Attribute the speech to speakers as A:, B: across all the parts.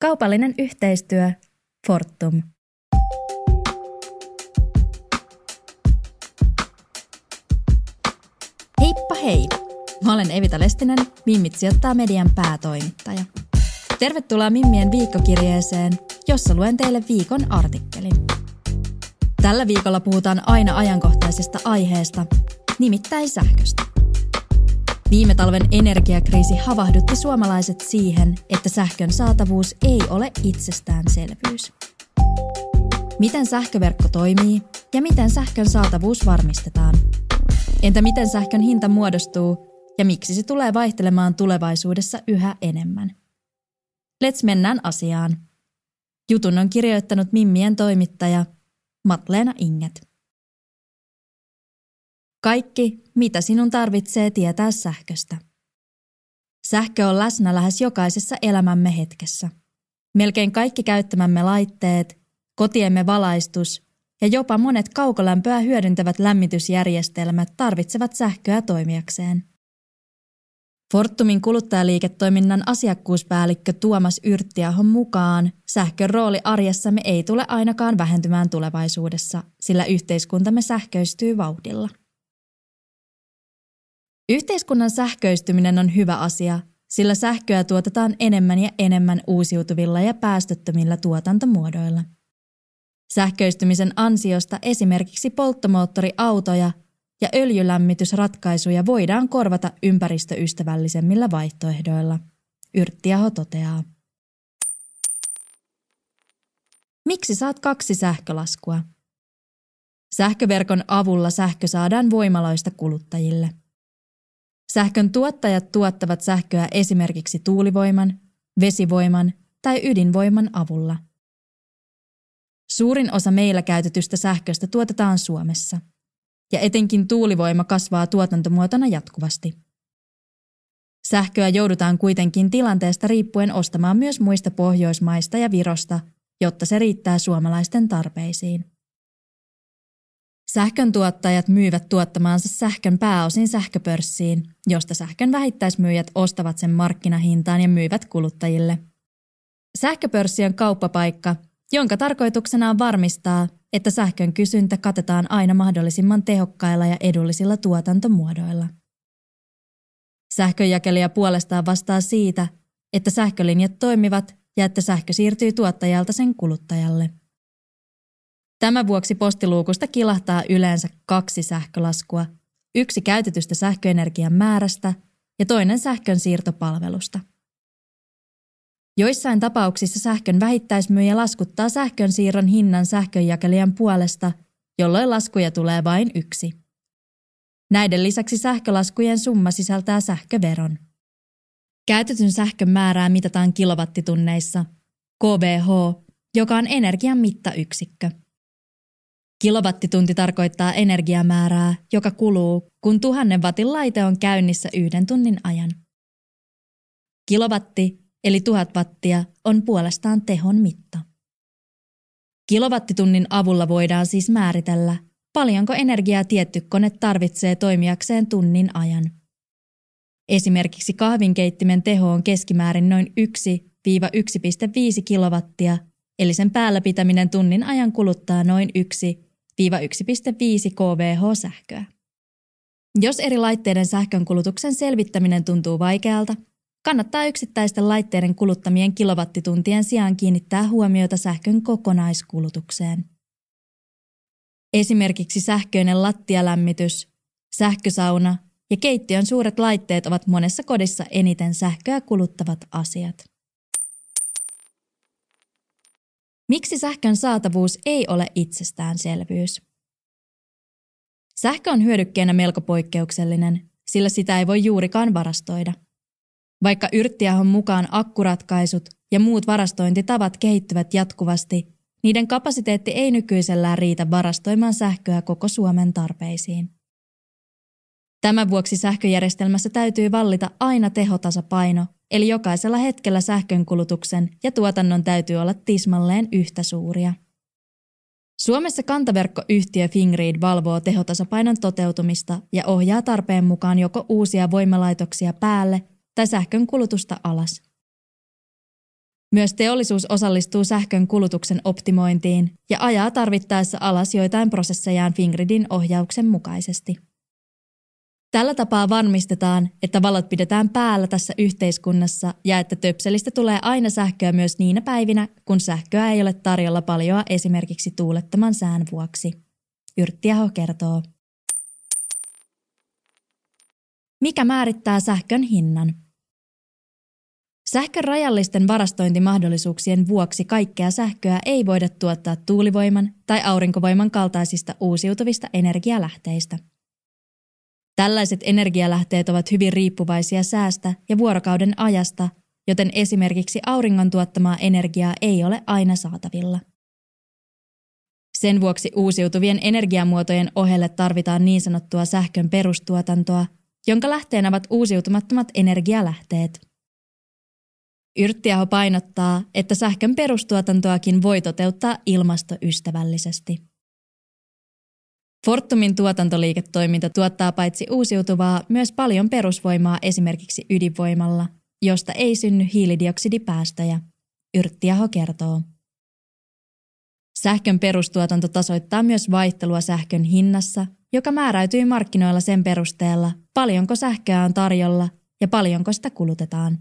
A: Kaupallinen yhteistyö Fortum. Heippa hei! Mä olen Evita Lestinen, Mimmit sijoittaa median päätoimittaja. Tervetuloa Mimmien viikkokirjeeseen, jossa luen teille viikon artikkelin. Tällä viikolla puhutaan aina ajankohtaisesta aiheesta, nimittäin sähköstä. Viime talven energiakriisi havahdutti suomalaiset siihen, että sähkön saatavuus ei ole itsestäänselvyys. Miten sähköverkko toimii ja miten sähkön saatavuus varmistetaan? Entä miten sähkön hinta muodostuu ja miksi se tulee vaihtelemaan tulevaisuudessa yhä enemmän? Let's mennään asiaan. Jutun on kirjoittanut Mimmien toimittaja Matleena Inget. Kaikki, mitä sinun tarvitsee tietää sähköstä. Sähkö on läsnä lähes jokaisessa elämämme hetkessä. Melkein kaikki käyttämämme laitteet, kotiemme valaistus ja jopa monet kaukolämpöä hyödyntävät lämmitysjärjestelmät tarvitsevat sähköä toimijakseen. Fortumin kuluttajaliiketoiminnan asiakkuuspäällikkö Tuomas Yrttiahon mukaan sähkön rooli arjessamme ei tule ainakaan vähentymään tulevaisuudessa, sillä yhteiskuntamme sähköistyy vauhdilla. Yhteiskunnan sähköistyminen on hyvä asia, sillä sähköä tuotetaan enemmän ja enemmän uusiutuvilla ja päästöttömillä tuotantomuodoilla. Sähköistymisen ansiosta esimerkiksi polttomoottoriautoja ja öljylämmitysratkaisuja voidaan korvata ympäristöystävällisemmillä vaihtoehdoilla, Yrttiaho toteaa. Miksi saat kaksi sähkölaskua? Sähköverkon avulla sähkö saadaan voimaloista kuluttajille. Sähkön tuottajat tuottavat sähköä esimerkiksi tuulivoiman, vesivoiman tai ydinvoiman avulla. Suurin osa meillä käytetystä sähköstä tuotetaan Suomessa, ja etenkin tuulivoima kasvaa tuotantomuotona jatkuvasti. Sähköä joudutaan kuitenkin tilanteesta riippuen ostamaan myös muista Pohjoismaista ja Virosta, jotta se riittää suomalaisten tarpeisiin. Sähkön tuottajat myyvät tuottamaansa sähkön pääosin sähköpörssiin, josta sähkön vähittäismyyjät ostavat sen markkinahintaan ja myyvät kuluttajille. Sähköpörssi on kauppapaikka, jonka tarkoituksena on varmistaa, että sähkön kysyntä katetaan aina mahdollisimman tehokkailla ja edullisilla tuotantomuodoilla. Sähkönjakelija puolestaan vastaa siitä, että sähkölinjat toimivat ja että sähkö siirtyy tuottajalta sen kuluttajalle. Tämän vuoksi postiluukusta kilahtaa yleensä kaksi sähkölaskua, yksi käytetystä sähköenergian määrästä ja toinen sähkön siirtopalvelusta. Joissain tapauksissa sähkön vähittäismyyjä laskuttaa sähkön siirron hinnan sähkönjakelijan puolesta, jolloin laskuja tulee vain yksi. Näiden lisäksi sähkölaskujen summa sisältää sähköveron. Käytetyn sähkön määrää mitataan kilowattitunneissa, KBH, joka on energian mittayksikkö. Kilowattitunti tarkoittaa energiamäärää, joka kuluu, kun tuhannen watin laite on käynnissä yhden tunnin ajan. Kilowatti, eli tuhat wattia, on puolestaan tehon mitta. Kilowattitunnin avulla voidaan siis määritellä, paljonko energiaa tietty kone tarvitsee toimijakseen tunnin ajan. Esimerkiksi kahvinkeittimen teho on keskimäärin noin 1-1,5 kilowattia, eli sen päällä pitäminen tunnin ajan kuluttaa noin 1 1,5 kWh sähköä. Jos eri laitteiden sähkönkulutuksen selvittäminen tuntuu vaikealta, kannattaa yksittäisten laitteiden kuluttamien kilowattituntien sijaan kiinnittää huomiota sähkön kokonaiskulutukseen. Esimerkiksi sähköinen lattialämmitys, sähkösauna ja keittiön suuret laitteet ovat monessa kodissa eniten sähköä kuluttavat asiat. Miksi sähkön saatavuus ei ole itsestäänselvyys? Sähkö on hyödykkeenä melko poikkeuksellinen, sillä sitä ei voi juurikaan varastoida. Vaikka Yrttiahon mukaan akkuratkaisut, ja muut varastointitavat kehittyvät jatkuvasti, niiden kapasiteetti ei nykyisellään riitä varastoimaan sähköä koko Suomen tarpeisiin. Tämän vuoksi sähköjärjestelmässä täytyy vallita aina tehotasapaino, eli jokaisella hetkellä sähkönkulutuksen ja tuotannon täytyy olla tismalleen yhtä suuria. Suomessa kantaverkkoyhtiö Fingrid valvoo tehotasapainon toteutumista ja ohjaa tarpeen mukaan joko uusia voimalaitoksia päälle tai sähkön kulutusta alas. Myös teollisuus osallistuu sähkön kulutuksen optimointiin ja ajaa tarvittaessa alas joitain prosessejaan Fingridin ohjauksen mukaisesti. Tällä tapaa varmistetaan, että valot pidetään päällä tässä yhteiskunnassa ja että töpselistä tulee aina sähköä myös niinä päivinä, kun sähköä ei ole tarjolla paljoa esimerkiksi tuulettoman sään vuoksi. Yrttiaho kertoo. Mikä määrittää sähkön hinnan? Sähkön rajallisten varastointimahdollisuuksien vuoksi kaikkea sähköä ei voida tuottaa tuulivoiman tai aurinkovoiman kaltaisista uusiutuvista energialähteistä – Tällaiset energialähteet ovat hyvin riippuvaisia säästä ja vuorokauden ajasta, joten esimerkiksi auringon tuottamaa energiaa ei ole aina saatavilla. Sen vuoksi uusiutuvien energiamuotojen ohelle tarvitaan niin sanottua sähkön perustuotantoa, jonka lähteenä ovat uusiutumattomat energialähteet. Yrttiaho painottaa, että sähkön perustuotantoakin voi toteuttaa ilmastoystävällisesti. Fortumin tuotantoliiketoiminta tuottaa paitsi uusiutuvaa myös paljon perusvoimaa esimerkiksi ydinvoimalla, josta ei synny hiilidioksidipäästöjä, Yrttiaho kertoo. Sähkön perustuotanto tasoittaa myös vaihtelua sähkön hinnassa, joka määräytyy markkinoilla sen perusteella, paljonko sähköä on tarjolla ja paljonko sitä kulutetaan.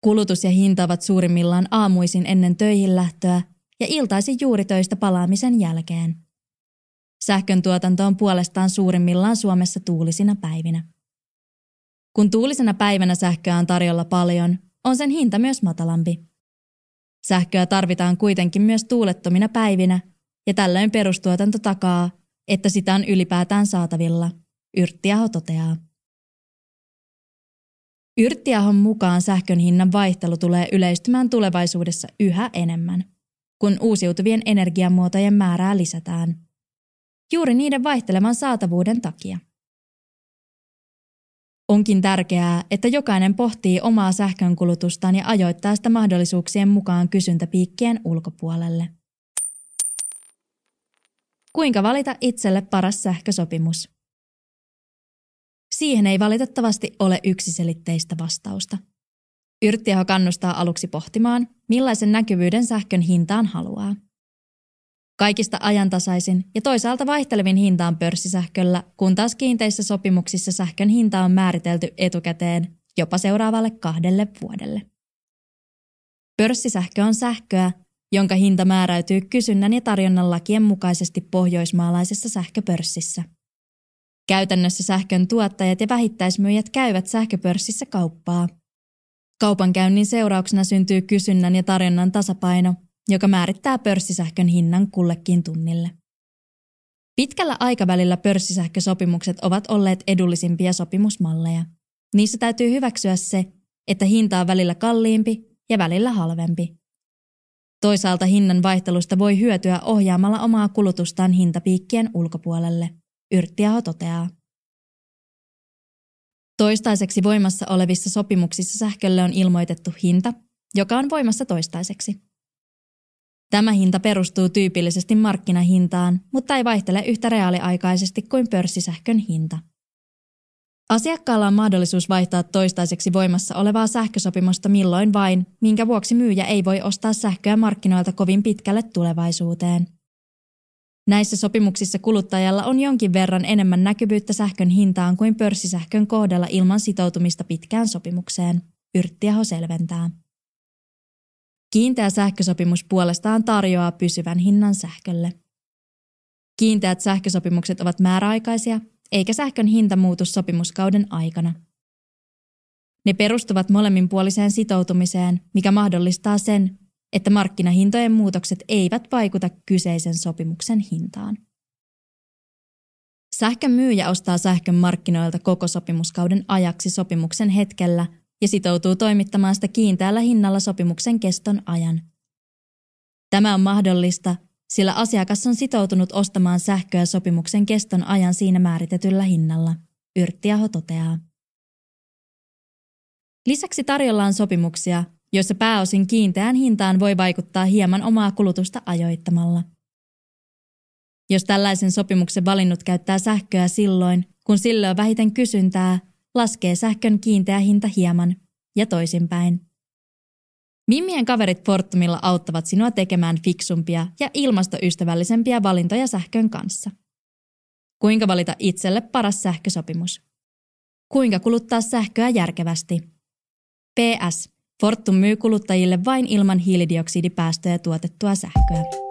A: Kulutus ja hinta ovat suurimmillaan aamuisin ennen töihin lähtöä ja iltaisin juuri töistä palaamisen jälkeen. Sähkön tuotanto on puolestaan suurimmillaan Suomessa tuulisina päivinä. Kun tuulisena päivänä sähköä on tarjolla paljon, on sen hinta myös matalampi. Sähköä tarvitaan kuitenkin myös tuulettomina päivinä, ja tällöin perustuotanto takaa, että sitä on ylipäätään saatavilla, Yrttiaho toteaa. Yrttiahon mukaan sähkön hinnan vaihtelu tulee yleistymään tulevaisuudessa yhä enemmän, kun uusiutuvien energiamuotojen määrää lisätään – juuri niiden vaihtelevan saatavuuden takia. Onkin tärkeää, että jokainen pohtii omaa sähkönkulutustaan ja ajoittaa sitä mahdollisuuksien mukaan kysyntäpiikkien ulkopuolelle. Kuinka valita itselle paras sähkösopimus? Siihen ei valitettavasti ole yksiselitteistä vastausta. Yrttiaho kannustaa aluksi pohtimaan, millaisen näkyvyyden sähkön hintaan haluaa. Kaikista ajantasaisin ja toisaalta vaihtelevin hinta on pörssisähköllä, kun taas kiinteissä sopimuksissa sähkön hinta on määritelty etukäteen jopa seuraavalle kahdelle vuodelle. Pörssisähkö on sähköä, jonka hinta määräytyy kysynnän ja tarjonnan lakien mukaisesti pohjoismaalaisessa sähköpörssissä. Käytännössä sähkön tuottajat ja vähittäismyyjät käyvät sähköpörssissä kauppaa. Kaupankäynnin seurauksena syntyy kysynnän ja tarjonnan tasapaino, joka määrittää pörssisähkön hinnan kullekin tunnille. Pitkällä aikavälillä pörssisähkösopimukset ovat olleet edullisimpia sopimusmalleja. Niissä täytyy hyväksyä se, että hinta on välillä kalliimpi ja välillä halvempi. Toisaalta hinnan vaihtelusta voi hyötyä ohjaamalla omaa kulutustaan hintapiikkien ulkopuolelle, Yrttiaho toteaa. Toistaiseksi voimassa olevissa sopimuksissa sähkölle on ilmoitettu hinta, joka on voimassa toistaiseksi. Tämä hinta perustuu tyypillisesti markkinahintaan, mutta ei vaihtele yhtä reaaliaikaisesti kuin pörssisähkön hinta. Asiakkaalla on mahdollisuus vaihtaa toistaiseksi voimassa olevaa sähkösopimusta milloin vain, minkä vuoksi myyjä ei voi ostaa sähköä markkinoilta kovin pitkälle tulevaisuuteen. Näissä sopimuksissa kuluttajalla on jonkin verran enemmän näkyvyyttä sähkön hintaan kuin pörssisähkön kohdalla ilman sitoutumista pitkään sopimukseen, Yrttiaho selventää. Kiinteä sähkösopimus puolestaan tarjoaa pysyvän hinnan sähkölle. Kiinteät sähkösopimukset ovat määräaikaisia, eikä sähkön hinta muutu sopimuskauden aikana. Ne perustuvat molemminpuoliseen sitoutumiseen, mikä mahdollistaa sen, että markkinahintojen muutokset eivät vaikuta kyseisen sopimuksen hintaan. Sähkön myyjä ostaa sähkön markkinoilta koko sopimuskauden ajaksi sopimuksen hetkellä ja sitoutuu toimittamaan sitä kiinteällä hinnalla sopimuksen keston ajan. Tämä on mahdollista, sillä asiakas on sitoutunut ostamaan sähköä sopimuksen keston ajan siinä määritetyllä hinnalla, Yrttiaho toteaa. Lisäksi tarjolla on sopimuksia, joissa pääosin kiinteään hintaan voi vaikuttaa hieman omaa kulutusta ajoittamalla. Jos tällaisen sopimuksen valinnut käyttää sähköä silloin, kun sille on vähiten kysyntää, laskee sähkön kiinteä hinta hieman ja toisinpäin. Mimmien kaverit Fortumilla auttavat sinua tekemään fiksumpia ja ilmastoystävällisempiä valintoja sähkön kanssa. Kuinka valita itselle paras sähkösopimus? Kuinka kuluttaa sähköä järkevästi? PS. Fortum myy kuluttajille vain ilman hiilidioksidipäästöjä tuotettua sähköä.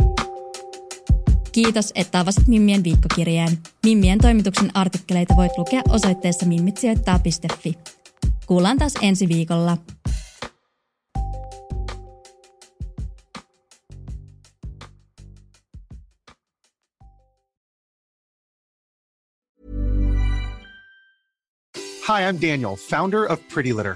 A: Kiitos, että avasit Mimmien viikkokirjeen. Mimmien toimituksen artikkeleita voit lukea osoitteessa mimmitsijoittaa.fi. Kuullaan taas ensi viikolla.
B: Hi, I'm Daniel, founder of Pretty Litter.